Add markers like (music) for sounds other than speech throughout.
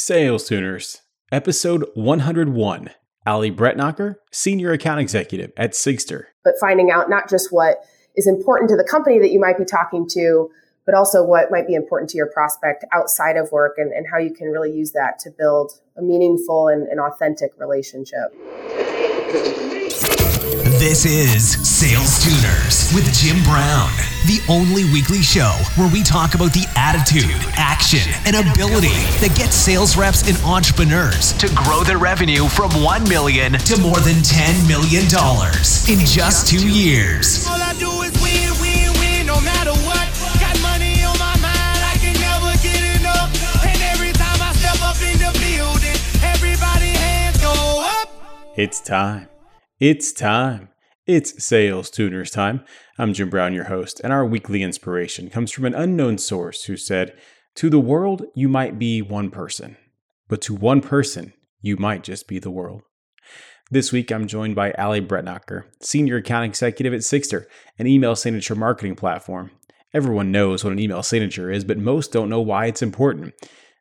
Sales Tuners, episode 101. Ali Bretnacher, Senior Account Executive at Sigstr. But finding out not just what is important to the company that you might be talking to, but also what might be important to your prospect outside of work and, and how you can really use that to build a meaningful and, and authentic relationship. This is Sales Tuners with Jim Brown, the only weekly show where we talk about the attitude, action, and ability that gets sales reps and entrepreneurs to grow their revenue from 1 million to more than 10 million dollars in just 2 years. All I do is win, win, win, no matter what. Got money on my mind, I can never get enough. And every time I step up in the building, everybody hands go up. It's time. It's time. It's Sales Tuners time. I'm Jim Brown, your host, and our weekly inspiration comes from an unknown source who said, To the world, you might be one person, but to one person, you might just be the world. This week, I'm joined by Ali Bretnacher, Senior Account Executive at Sigstr, an email signature marketing platform. Everyone knows what an email signature is, but most don't know why it's important.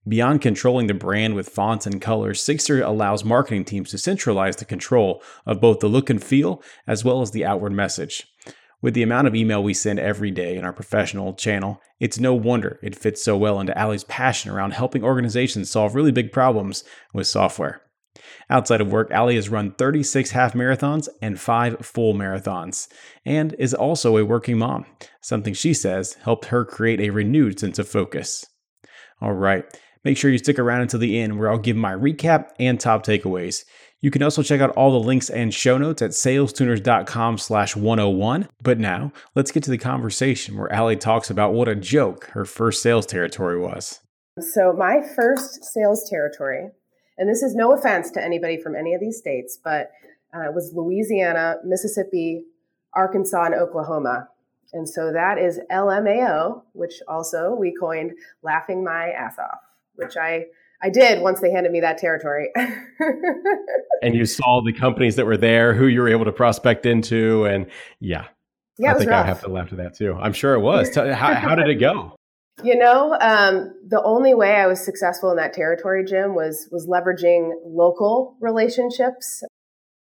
Beyond controlling the brand with fonts and colors, Sigstr allows marketing teams to centralize the control of both the look and feel as well as the outward message. With the amount of email we send every day in our professional channel, it's no wonder it fits so well into Ali's passion around helping organizations solve really big problems with software. Outside of work, Ali has run 36 half marathons and five full marathons, and is also a working mom, something she says helped her create a renewed sense of focus. All right, Make sure you stick around until the end where I'll give my recap and top takeaways. You can also check out all the links and show notes at salestuners.com slash 101. But now, let's get to the conversation where Ali talks about what a joke her first sales territory was. So, my first sales territory, and this is no offense to anybody from any of these states, but uh, was Louisiana, Mississippi, Arkansas, and Oklahoma. And so that is LMAO, which also we coined laughing my ass off which I I did once they handed me that territory. (laughs) and you saw the companies that were there, who you were able to prospect into, and yeah, yeah, I think rough. I have to laugh at that too. I'm sure it was. how, how did it go? (laughs) You know, um, the only way I was successful in that territory, Jim, was was leveraging local relationships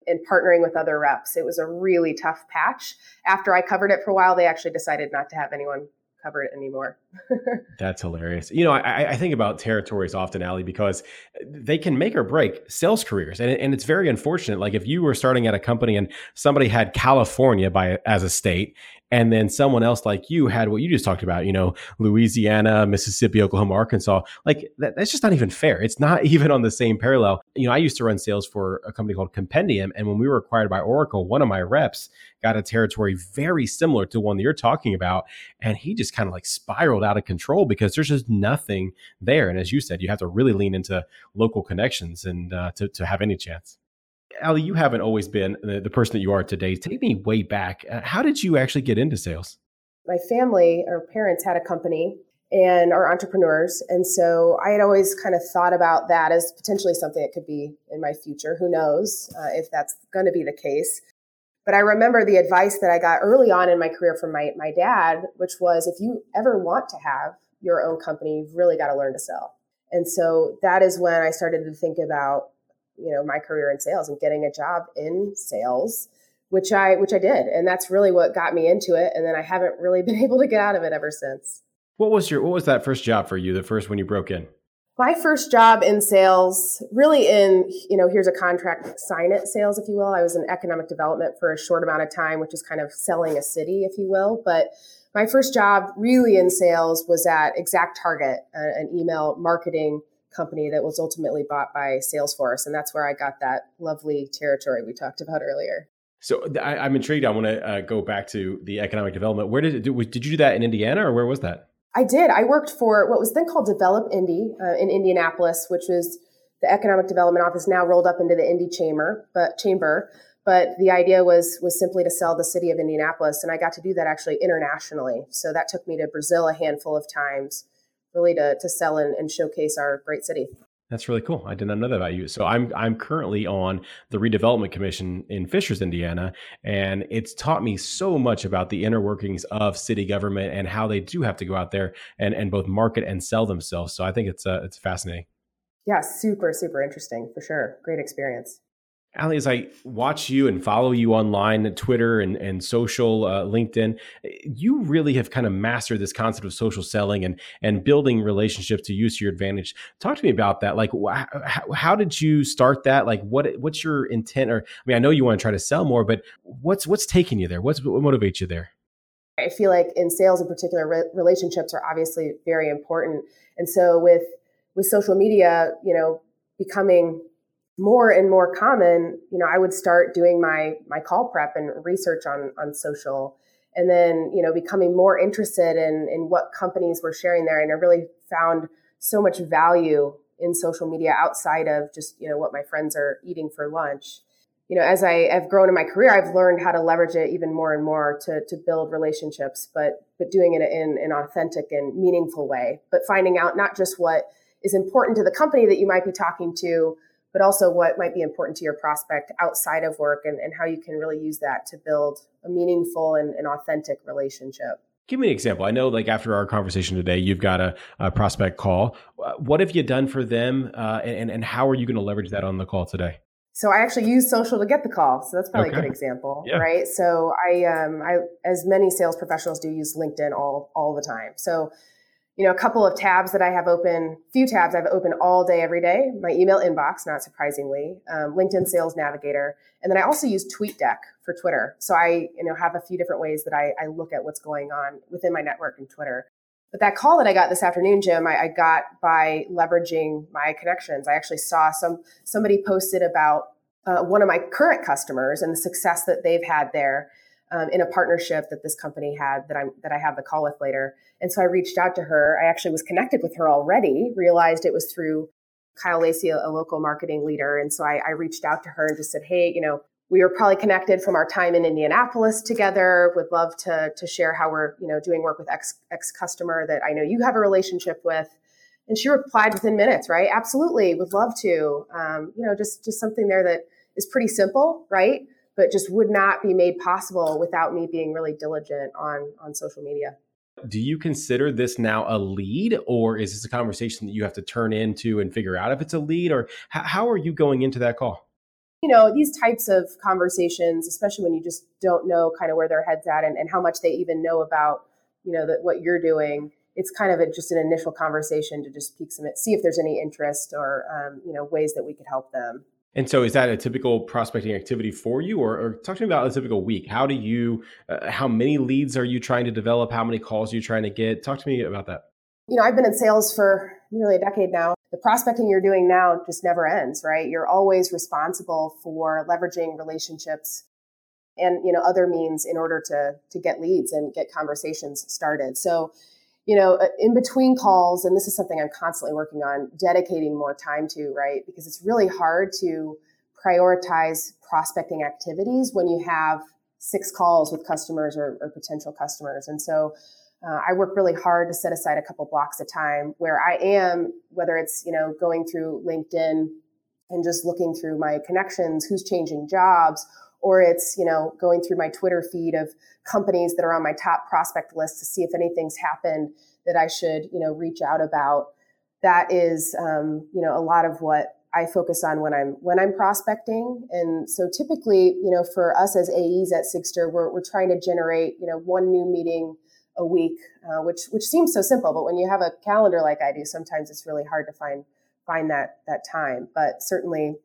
and partnering with other reps. It was a really tough patch. After I covered it for a while, they actually decided not to have anyone cover it anymore. (laughs) That's hilarious. You know, I, I, think about territories often, Ali, because they can make or break sales careers, and, and it's very unfortunate. Like if you were starting at a company and somebody had California by as a state, and then someone else like you had what you just talked about, you know, Louisiana, Mississippi, Oklahoma, Arkansas. Like that, that's just not even fair. It's not (laughs) even on the same parallel. You know, I used to run sales for a company called Compendium, and when we were acquired by Oracle, one of my reps got a territory very similar to one that you're talking about, and he just kind of like spiraled out of control because there's just nothing there. And as you said, you have to really lean into local connections and uh, to to have any chance. Ali, you haven't always been the, the, person that you are today. Take me way back. Uh, how did you actually get into sales? My family, our parents had a company and are entrepreneurs. And so I had always kind of thought about that as potentially something that could be in my future. Who knows uh, if that's going to be the case. But I remember the advice that I got early on in my career from my, my dad, which was if you ever want to have your own company, you've really got to learn to sell. And so that is when I started to think about you know my career in sales and getting a job in sales which i which i did. And that's really what got me into it. And then i haven't really (laughs) been able to get out of it ever since. What was your what was that first job for you the first when you broke in? My first job in sales really in you know here's a contract sign it sales if you will. I was in economic development for a short amount of time which is kind of selling a city if you will. But my first job really in sales was at ExactTarget an email marketing company that was ultimately bought by Salesforce. And that's where I got that lovely territory we talked about earlier. So I, am intrigued. I want to uh, go back to the economic development. Where did it do? Did you do that in Indiana or where was that? I did. I worked for what was then called Develop Indy uh, in Indianapolis, which was the economic development office now rolled up into the Indy Chamber, but chamber. But the idea was was simply to sell the city of Indianapolis, and I got to do that actually internationally. So that took me to Brazil a handful of times really to, to sell and, and showcase our great city. That's really cool. I did not know that about you. So I'm I'm currently on the redevelopment commission in Fishers, Indiana, and it's taught me so much about the inner workings of city government and how they do have to go out there and and both market and sell themselves. So I think it's uh, it's fascinating. Yeah, super, super interesting for sure. Great experience. Ali, as I watch you and follow you online Twitter and, and social, uh, LinkedIn, you really have kind of mastered this concept of social selling and and building relationships to use to your advantage. Talk to me about that. Like, wh- how, did you start that? Like, what what's your intent? Or, I mean, I know you want to try to sell more, but what's what's taking you there? What's what motivates you there? I feel like in sales in particular, re- relationships are obviously very important, and so with with social media, you know, becoming more and more common, you know, I would start doing my my call prep and research on on social, and then you know becoming more interested in in what companies were sharing there, and I really found so much value in social media outside of just you know what my friends are eating for lunch. You know, as I have grown in my career, I've learned how to leverage it even more and more to to build relationships, but but doing it in an authentic and meaningful way. But finding out not just what is important to the company that you might be talking to, but also what might be important to your prospect outside of work and, and how you can really use that to build a meaningful and, and authentic relationship. Give me an example. I know, like after our conversation today, you've got a, a prospect call. Uh, what have you done for them, uh, and and how are you going to leverage that on the call today? So I actually use social to get the call. So that's probably okay. a good example, yeah. right? So I, um, I, as many sales professionals do, use LinkedIn all all the time. So you know, a couple of tabs that I have open, few tabs I've open all day, every day. My email inbox, not surprisingly, um, LinkedIn Sales Navigator, and then I also use TweetDeck for Twitter. So I, you know, have a few different ways that I, I look at what's going on within my network and Twitter. But that call that I got this afternoon, Jim, I, I got by leveraging my connections. I actually saw some somebody posted about uh, one of my current customers and the success that they've had there um, in a partnership that this company had that I'm that I have the call with later. And so I reached out to her. I actually was connected with her already. Realized it was through Kyle Lacey, a, a local marketing leader. And so I, I reached out to her and just said, "Hey, you know, we were probably connected from our time in Indianapolis together. Would love to to share how we're you know doing work with ex ex customer that I know you have a relationship with." And she replied within minutes, right? Absolutely, would love to. Um, you know, just just something there that is pretty simple, right? But just would not be made possible without me being really diligent on on social media. Do you consider this now a lead or is this a conversation that you have to turn into and figure out if it's a lead or how, how are you going into that call? You know these types of conversations especially when you just don't know kind of where their heads at and, and how much they even know about you know that what you're doing it's kind of a, just an initial conversation to just peek some see if there's any interest or um, you know ways that we could help them and so, is that a typical prospecting activity for you, or, or talk to me about a typical week? How do you, uh, how many leads are you trying to develop? How many calls are you trying to get? Talk to me about that. You know, I've been in sales for nearly a decade now. The prospecting you're doing now just never ends, right? You're always responsible for leveraging relationships and you know other means in order to to get leads and get conversations started. So you know, uh, in between calls, and this is something I'm constantly working on, dedicating more time to, right? Because it's really hard to prioritize prospecting activities when you have six calls with customers or, or potential customers. And so uh, I work really hard to set aside a couple blocks of time where I am, whether it's, you know, going through LinkedIn and just looking through my connections, who's changing jobs, or it's you know going through my twitter feed of companies that are on my top prospect list to see if anything's happened that i should you know reach out about. That is um, you know a lot of what i focus on when i'm when i'm prospecting. And so typically you know for us as aes at sigstr we're, we're trying to generate you know one new meeting a week uh, which which seems so simple but when you have a calendar like i do sometimes it's really hard to find find that that time. But certainly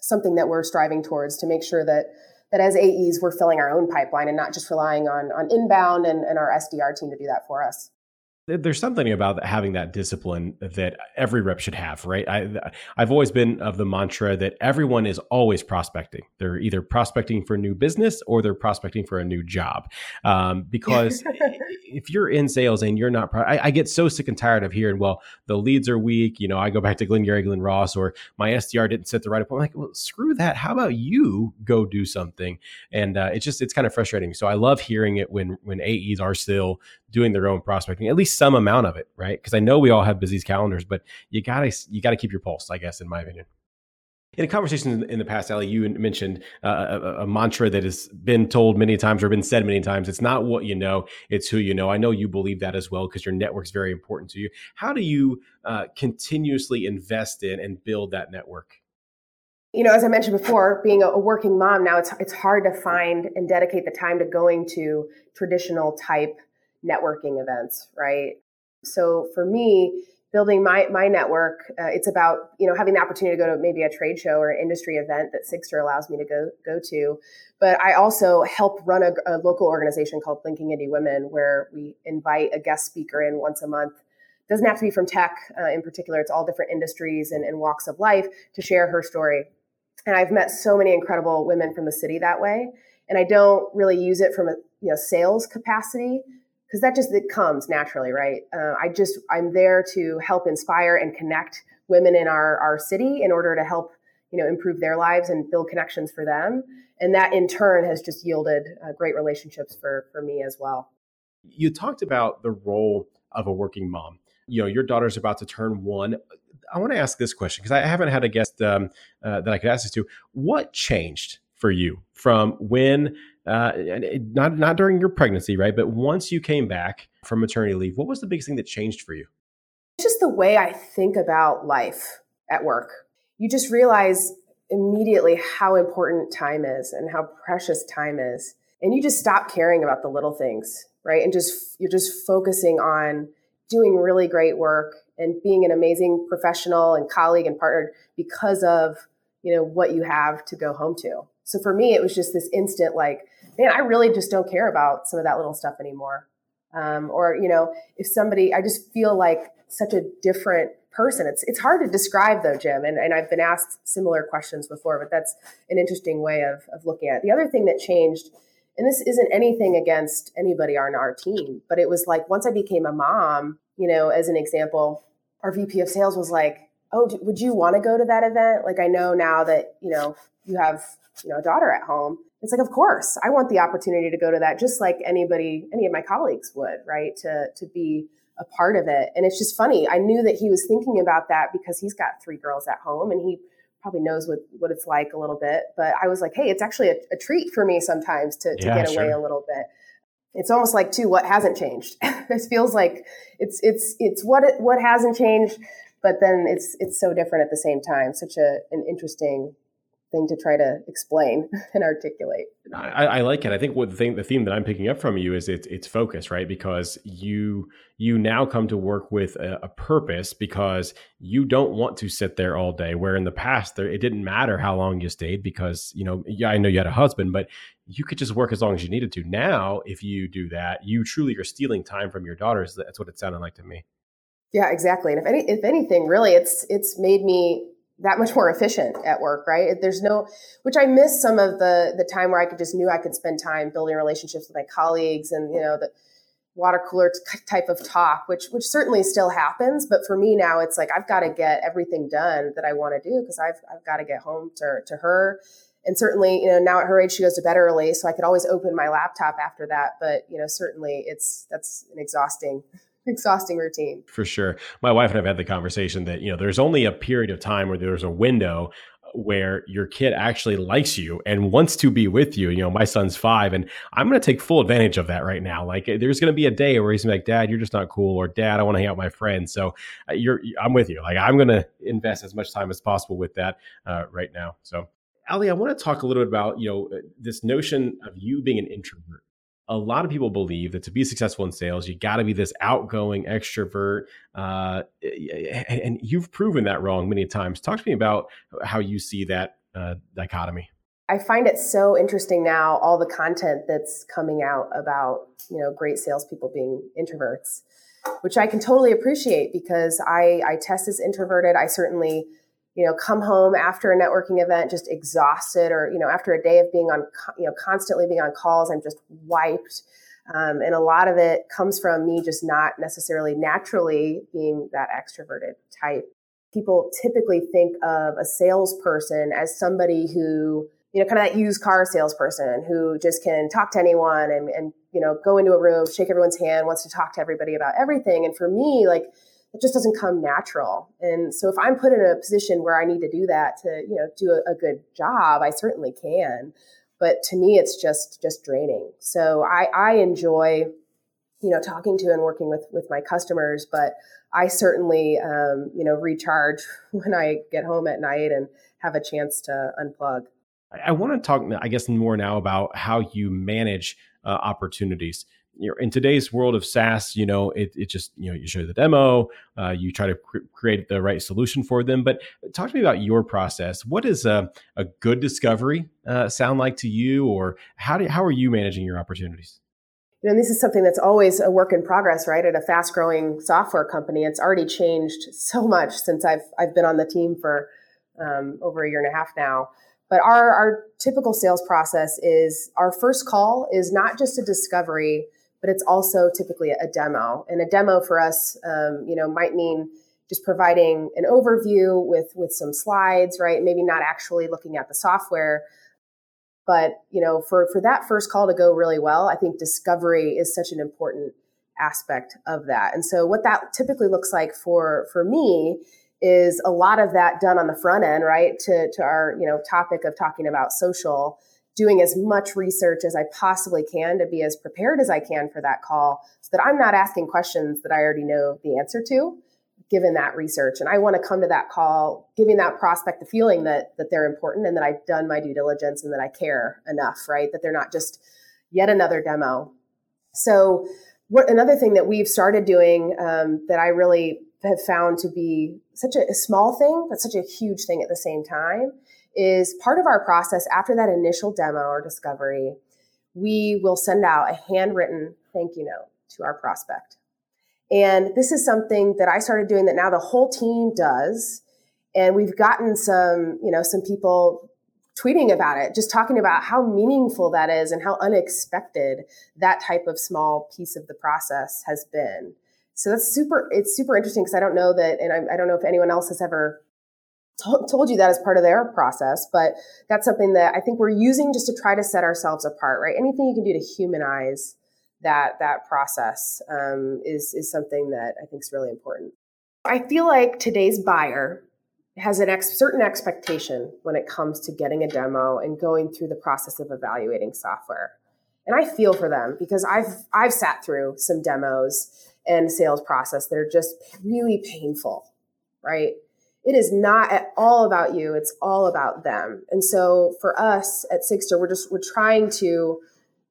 something that we're striving towards to make sure that that as AEs we're filling our own pipeline and not just relying on on inbound and, and our SDR team to do that for us there's something about having that discipline that every rep should have, right? I, I've always been of the mantra that everyone is always prospecting. They're either prospecting for new business or they're prospecting for a new job. Um, because (laughs) if you're in sales and you're not, pro- I, I, get so sick and tired of hearing, well, the leads are weak. You know, I go back to Glengarry, Glen Ross, or my SDR didn't set the right appointment. I'm like, well, screw that. How about you go do something? And uh, it's just, it's kind of frustrating. So I love hearing it when when AEs are still doing their own prospecting, at least some amount of it, right? Because I know we all have busy calendars, but you gotta you gotta keep your pulse, I guess, in my opinion. In a conversation in the past, Ali, you mentioned uh, a, a, mantra that has been told many times or been said many times. It's not what you know, it's who you know. I know you believe that as well because your network is very important to you. How do you uh, continuously invest in and build that network? You know, as I mentioned before, being a, a working mom now, it's it's hard to find and dedicate the time to going to traditional type networking events, right? So for me, building my my network. Uh, it's about you know having the opportunity to go to maybe a trade show or an industry event that Sigstr allows me to go go to. But I also help run a, a local organization called Linking Indy Women, where we invite a guest speaker in once a month. Doesn't have to be from tech uh, in particular. It's all different industries and, and walks of life to share her story. And I've met so many incredible women from the city that way. And I don't really use it from a you know sales capacity because that just it comes naturally, right? Uh, I just I'm there to help inspire and connect women in our our city in order to help you know improve their lives and build connections for them, and that in turn has just yielded uh, great relationships for for me as well. You talked about the role of a working mom. You know, your daughter's about to turn one. I want to ask this question because I haven't had a guest um, uh, that I could ask this to. What changed for you from when uh, not not during your pregnancy, right? But once you came back from maternity leave, what was the biggest thing that changed for you? Just the way I think about life at work. You just realize immediately how important time is and how precious time is, and you just stop caring about the little things, right? And just you're just focusing on doing really great work and being an amazing professional and colleague and partner because of you know what you have to go home to. So for me, it was just this instant like man, I really just don't care about some of that little stuff anymore. Um, or, you know, if somebody, I just feel like such a different person. It's it's hard to describe though, Jim. And, and I've been asked similar questions before, but that's an interesting way of, of looking at it. The other thing that changed, and this isn't anything against anybody on our team, but it was like once I became a mom, you know, as an example, our VP of sales was like, oh, would you want to go to that event? Like, I know now that, you know, you have, you know, a daughter at home it's like of course i want the opportunity to go to that just like anybody any of my colleagues would right to to be a part of it. And it's just funny i knew that he was thinking about that because he's got three girls at home and he probably knows what what it's like a little bit but i was like hey it's actually a, a treat for me sometimes to, to yeah, get away a little bit. It's almost like too what hasn't changed. (laughs) This feels like it's it's it's what it, what hasn't changed but then it's it's so different at the same time. Such a an interesting thing to try to explain (laughs) and articulate. I, I, like it. I think what the thing, the theme that I'm picking up from you is it's it's focus, right? Because you you now come to work with a, a, purpose because you don't want to sit there all day. Where in the past, there it didn't matter how long you stayed because you know, yeah, I know you had a husband, but you could just work as long as you needed to. Now, if you do that, you truly are stealing time from your daughters. That's what it sounded like to me. Yeah, exactly. And if any, if anything, really, it's it's made me that much more efficient at work, right? There's no, which I miss some of the the time where I could just knew I could spend time building relationships with my colleagues and you know the water cooler type of talk, which which certainly still happens. But for me now, it's like I've got to get everything done that I want to do because I've I've got to get home to to her. And certainly, you know, now at her age, she goes to bed early, so I could always open my laptop after that. But you know, certainly, it's that's an exhausting exhausting routine. For sure. My wife and I've had the conversation that, you know, there's only a period of time where there's a window where your kid actually likes you and wants to be with you. You know, my son's five, and I'm going to take full advantage of that right now. Like, there's going to be a day where he's like, "Dad, you're just not cool," or "Dad, I want to hang out with my friends." So, uh, you're, I'm with you. Like, I'm going to invest as much time as possible with that uh, right now. So, Ali, I want to talk a little bit about you know this notion of you being an introvert a lot of people believe that to be successful in sales, you got to be this outgoing extrovert. Uh, and you've proven that wrong many times. Talk to me about how you see that uh, dichotomy. I find it so interesting now, all the content that's coming out about, you know, great salespeople being introverts, which I can totally appreciate because I, I test as introverted. I certainly you know come home after a networking event just exhausted or you know after a day of being on you know constantly being on calls i'm just wiped. Um, and a lot of it comes from me just not necessarily naturally being that extroverted type. People typically think of a salesperson as somebody who you know kind of that used car salesperson who just can talk to anyone and, and you know go into a room shake everyone's hand wants to talk to everybody about everything. And for me like it just doesn't come natural. And so if I'm put in a position where I need to do that to, you know, do a, a good job, I certainly can. But to me, it's just just draining. So I, I enjoy, you know, talking to and working with with my customers, but I certainly, um, you know, recharge (laughs) when I get home at night and have a chance to unplug. I, want to talk, I guess, more now about how you manage uh, opportunities you know, in today's world of SaaS, you know, it, it just, you know, you show the demo, uh, you try to cr- create the right solution for them. But talk to me about your process. What does a, a good discovery uh, sound like to you, or how, do, how are you managing your opportunities? You know, this is something that's always a work in progress, right? At a fast growing software company, it's already changed so much since I've, I've been on the team for um, over a year and a half now. But our, our typical sales process is our first call is not just a discovery but it's also typically a demo. And a demo for us, um, you know, might mean just providing an overview with with some slides, right? Maybe not actually looking at the software, but you know, for for that first call to go really well, I think discovery is such an important aspect of that. And so, what that typically looks like for for me is a lot of that done on the front end, right? To to our you know topic of talking about social doing as much research as I possibly can to be as prepared as I can for that call so that I'm not asking questions that I already know the answer to given that research. And I want to come to that call giving that prospect the feeling that that they're important and that I've done my due diligence and that I care enough right? That they're not just yet another demo. So what another thing that we've started doing um, that I really have found to be such a, a small thing but such a huge thing at the same time is part of our process after that initial demo or discovery, we will send out a handwritten thank you note to our prospect. And this is something that I started doing that now the whole team does. And we've gotten some, you know, some people tweeting about it, just talking about how meaningful that is and how unexpected that type of small piece of the process has been. So that's super, it's super interesting because I don't know that, and I, I, don't know if anyone else has ever told you that as part of their process, but that's something that I think we're using just to try to set ourselves apart, right? Anything you can do to humanize that that process um, is is something that I think is really important. I feel like today's buyer has an ex- certain expectation when it comes to getting a demo and going through the process of evaluating software. And I feel for them because I've I've sat through some demos and sales process that are just really painful, right? It is not at all about you it's all about them. And so for us at sigstr we're just we're trying to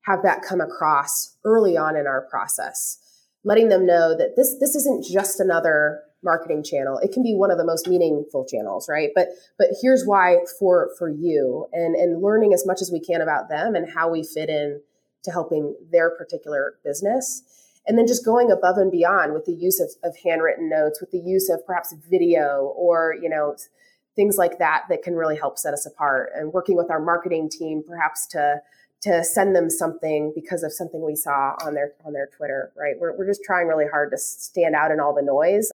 have that come across early on in our process letting them know that this this isn't just another marketing channel. It can be one of the most meaningful channels right? But but here's why for for you and and learning as much as we can about them and how we fit in to helping their particular business and then just going above and beyond with the use of, of handwritten notes with the use of perhaps video or you know things like that that can really help set us apart. And working with our marketing team perhaps to to send them something because of something we saw on their on their twitter right? We're, we're just trying really hard to stand out in all the noise.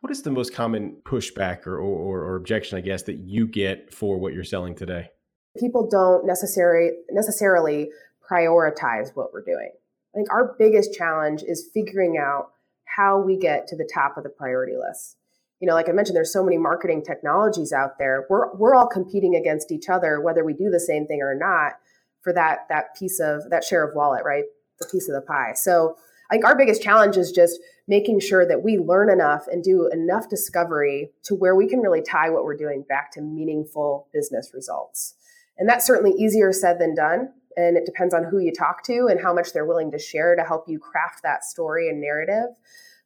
What is the most common pushback or, or, or objection i guess that you get for what you're selling today? People don't necessarily necessarily prioritize what we're doing I think our biggest challenge is figuring out how we get to the top of the priority list. You know, like I mentioned, there's so many marketing technologies out there. We're we're all competing against each other, whether we do the same thing or not, for that that piece of that share of wallet, right? The piece of the pie. So I think our biggest challenge is just making sure that we learn enough and do enough discovery to where we can really tie what we're doing back to meaningful business results. And that's certainly easier said than done and it depends on who you talk to and how much they're willing to share to help you craft that story and narrative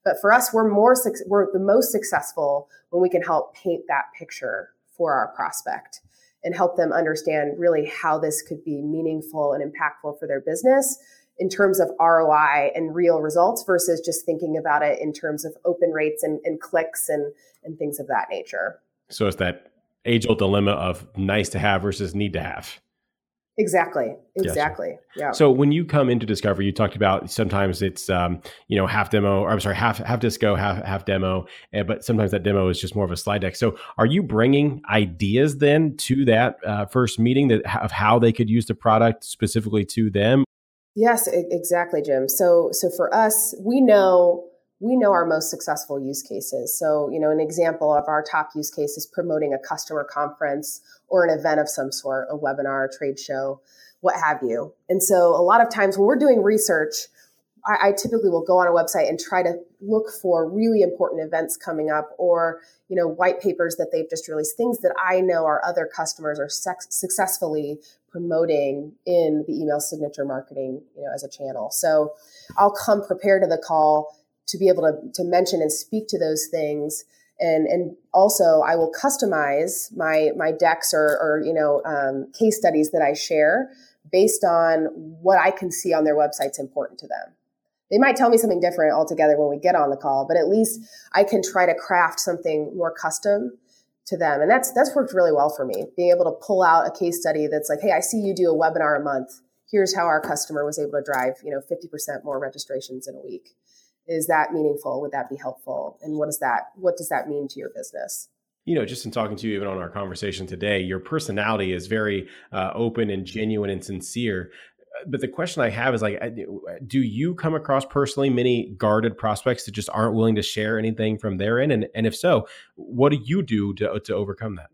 but for us we're more we're the most successful when we can help paint that picture for our prospect and help them understand really how this could be meaningful and impactful for their business in terms of ROI and real results versus just thinking about it in terms of open rates and, and clicks and, and things of that nature. So it's that age old dilemma of nice to have versus need to have. Exactly. Exactly. Yeah. So when you come into Discovery, you talked about sometimes it's um, you know half demo, or I'm sorry, half half disco, half half demo, uh, but sometimes that demo is just more of a slide deck. So are you bringing ideas then to that uh, first meeting that of how they could use the product specifically to them? Yes, exactly, Jim. So so for us, we know we know our most successful use cases. So, you know, an example of our top use case is promoting a customer conference or an event of some sort, a webinar, a trade show, what have you. And so, a lot of times when we're doing research, I, I typically will go on a website and try to look for really important events coming up or you know white papers that they've just released things that i know our other customers are sex- successfully promoting in the email signature marketing you know as a channel so i'll come prepared to the call to be able to, to mention and speak to those things and and also I will customize my my decks or or you know um, case studies that I share based on what I can see on their websites important to them. They might tell me something different altogether when we get on the call, but at least I can try to craft something more custom to them. And that's that's worked really well for me. Being able to pull out a case study that's like, hey, I see you do a webinar a month. Here's how our customer was able to drive, you know, 50% more registrations in a week is that meaningful? Would that be helpful? And what does that what does that mean to your business? You know just in talking to you even on our conversation today your personality is very uh, open and genuine and sincere. But the question i have is like do you come across personally many guarded prospects that just aren't willing to share anything from their end? And, and if so what do you do to, to overcome that?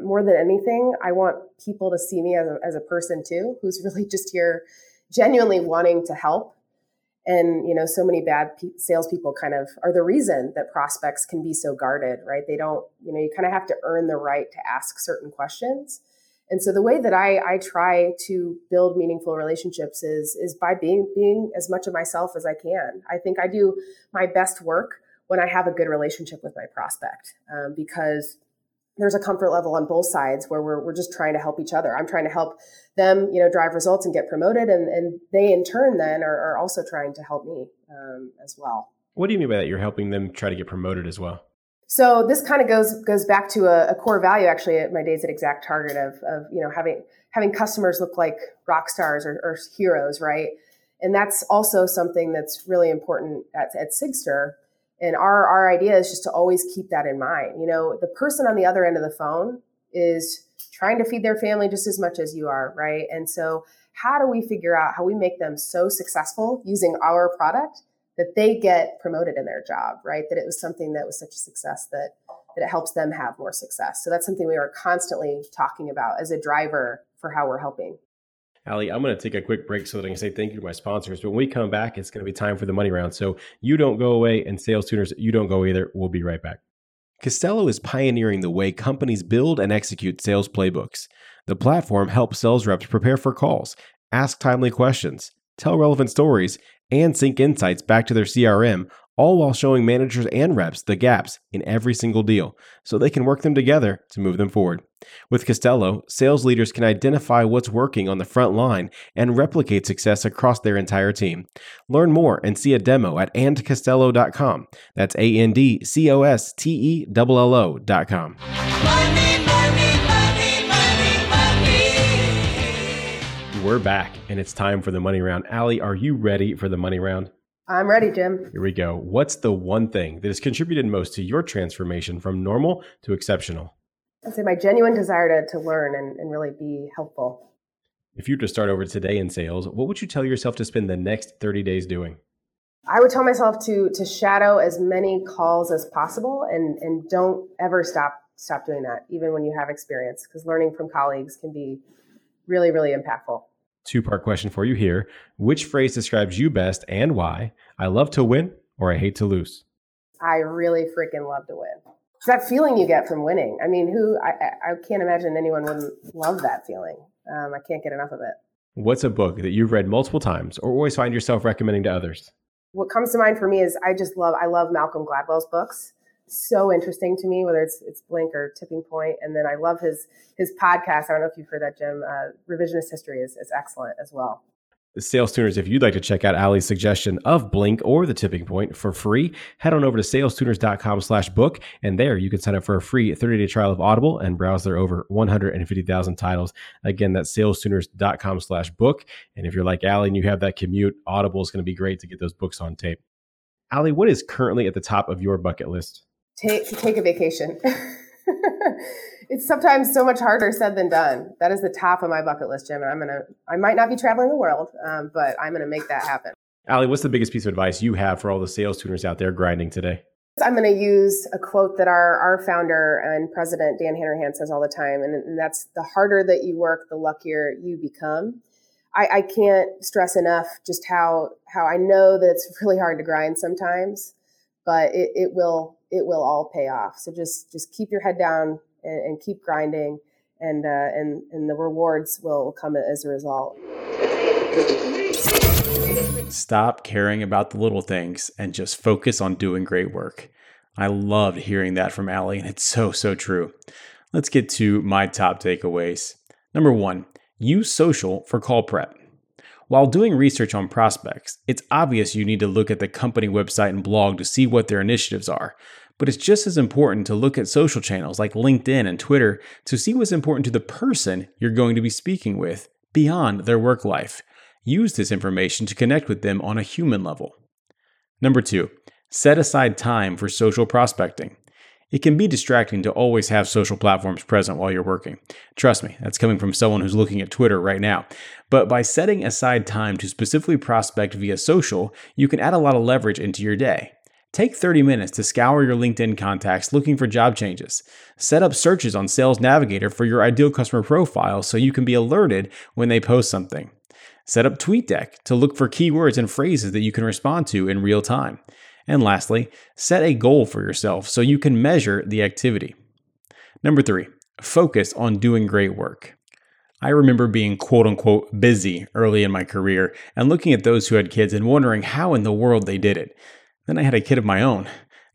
More than anything i want people to see me as a, as a person too who's really just here genuinely wanting to help and you know so many bad pe- salespeople kind of are the reason that prospects can be so guarded right they don't you know you kind of have to earn the right to ask certain questions and so the way that I, I try to build meaningful relationships is is by being being as much of myself as I can. I think I do my best work when I have a good relationship with my prospect um, because there's a comfort level on both sides where we're, we're just trying to help each other. I'm trying to help them, you know, drive results and get promoted. And, and they in turn then are, are also trying to help me um, as well. What do you mean by that? You're helping them try to get promoted as well. So this kind of goes goes back to a, a, core value actually at my days at ExactTarget of, of you know having having customers look like rock stars or, or heroes, right? And that's also something that's really important at, at Sigstr and our, our idea is just to always keep that in mind. You know, the person on the other end of the phone is trying to feed their family just as much as you are, right? And so, how do we figure out how we make them so successful using our product that they get promoted in their job, right? That it was something that was such a success that that it helps them have more success. So that's something we are constantly talking about as a driver for how we're helping. Ali, I'm going to take a quick break so that I can say thank you to my sponsors. When we come back, it's going to be time for the money round. So you don't go away, and sales tuners, you don't go either. We'll be right back. Costello is pioneering the way companies build and execute sales playbooks. The platform helps sales reps prepare for calls, ask timely questions, tell relevant stories, and sync insights back to their CRM, all while showing managers and reps the gaps in every single deal so they can work them together to move them forward. With Costello, sales leaders can identify what's working on the front line and replicate success across their entire team. Learn more and see a demo at andcostello.com. That's A N D C O S T E L L O.com. Money, money, money, We're back, and it's time for the money round. Ali, are you ready for the money round? I'm ready, Jim. Here we go. What's the one thing that has contributed most to your transformation from normal to exceptional? I'd say my genuine desire to, to learn and, and really be helpful. If you were to start over today in sales, what would you tell yourself to spend the next 30 days doing? I would tell myself to to shadow as many calls as possible and and don't ever stop stop doing that, even when you have experience, because learning from colleagues can be really, really impactful. Two part question for you here. Which phrase describes you best and why? I love to win or I hate to lose? I really freaking love to win that feeling you get from winning. I mean, who I, I can't imagine anyone wouldn't love that feeling. Um, I can't get enough of it. What's a book that you've read multiple times or always find yourself recommending to others? What comes to mind for me is I just love I love Malcolm Gladwell's books. So interesting to me, whether it's it's Blink or Tipping Point, and then I love his his podcast. I don't know if you've heard that, Jim. Uh, Revisionist History is is excellent as well sales tuners, if you'd like to check out Ali's suggestion of Blink or the tipping point for free, head on over to salestuners.com slash book. And there you can sign up for a free 30 day trial of Audible and browse their over 150,000 titles. Again, that's salestuners.com slash book. And if you're like Ali and you have that commute, Audible is going to be great to get those books on tape. Ali, what is currently at the top of your bucket list? Take, take a vacation. (laughs) it's sometimes so much harder said than done. That is the top of my bucket list, Jim. And I'm gonna. I might not be traveling the world, um, but I'm gonna make that happen. Allie, what's the biggest piece of advice you have for all the sales tuners out there grinding today? I'm going to use a quote that our, our founder and president, Dan Hanrahan, says all the time. And, and that's the harder that you work, the luckier you become. I, I can't stress enough just how, how I know that it's (laughs) really hard to grind sometimes, but it, it will, it will all pay off. So just, just keep your head down and, and keep grinding and, uh, and, and the rewards will come as a result. Stop caring about the little things and just focus on doing great work. I loved hearing that from Allie, and it's so, so true. Let's get to my top takeaways. Number one, use social for call prep. While doing research on prospects, it's obvious you need to look at the company website and blog to see what their initiatives are. But it's just as important to look at social channels like LinkedIn and Twitter to see what's important to the person you're going to be speaking with beyond their work life. Use this information to connect with them on a human level. Number two, set aside time for social prospecting. It can be distracting to always have social platforms present while you're working. Trust me, that's coming from someone who's looking at Twitter right now. But by setting aside time to specifically prospect via social, you can add a lot of leverage into your day. Take 30 minutes to scour your LinkedIn contacts looking for job changes. Set up searches on Sales Navigator for your ideal customer profile so you can be alerted when they post something. Set up TweetDeck to look for keywords and phrases that you can respond to in real time. And lastly, set a goal for yourself so you can measure the activity. Number three, focus on doing great work. I remember being quote unquote busy early in my career and looking at those who had kids and wondering how in the world they did it. Then I had a kid of my own.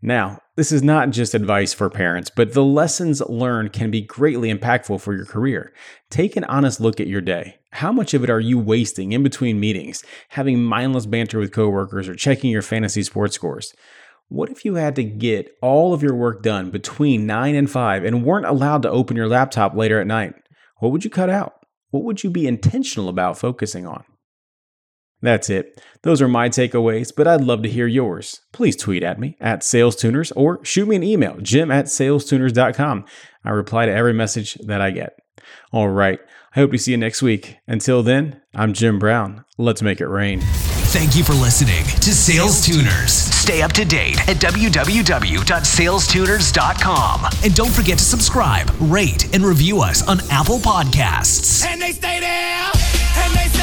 Now, this is not just advice for parents, but the lessons learned can be greatly impactful for your career. Take an honest look at your day. How much of it are you wasting in between meetings, having mindless banter with coworkers, or checking your fantasy sports scores? What if you had to get all of your work done between 9 and 5 and weren't allowed to open your laptop later at night? What would you cut out? What would you be intentional about focusing on? That's it. Those are my takeaways, but I'd love to hear yours. Please tweet at me at SalesTuners or shoot me an email, jim at salestuners.com. I reply to every message that I get. All right. I hope to see you next week. Until then, I'm Jim Brown. Let's make it rain. Thank you for listening to Sales Tuners. Stay up to date at www.salestuners.com. And don't forget to subscribe, rate, and review us on Apple Podcasts. And they stay there, and they say,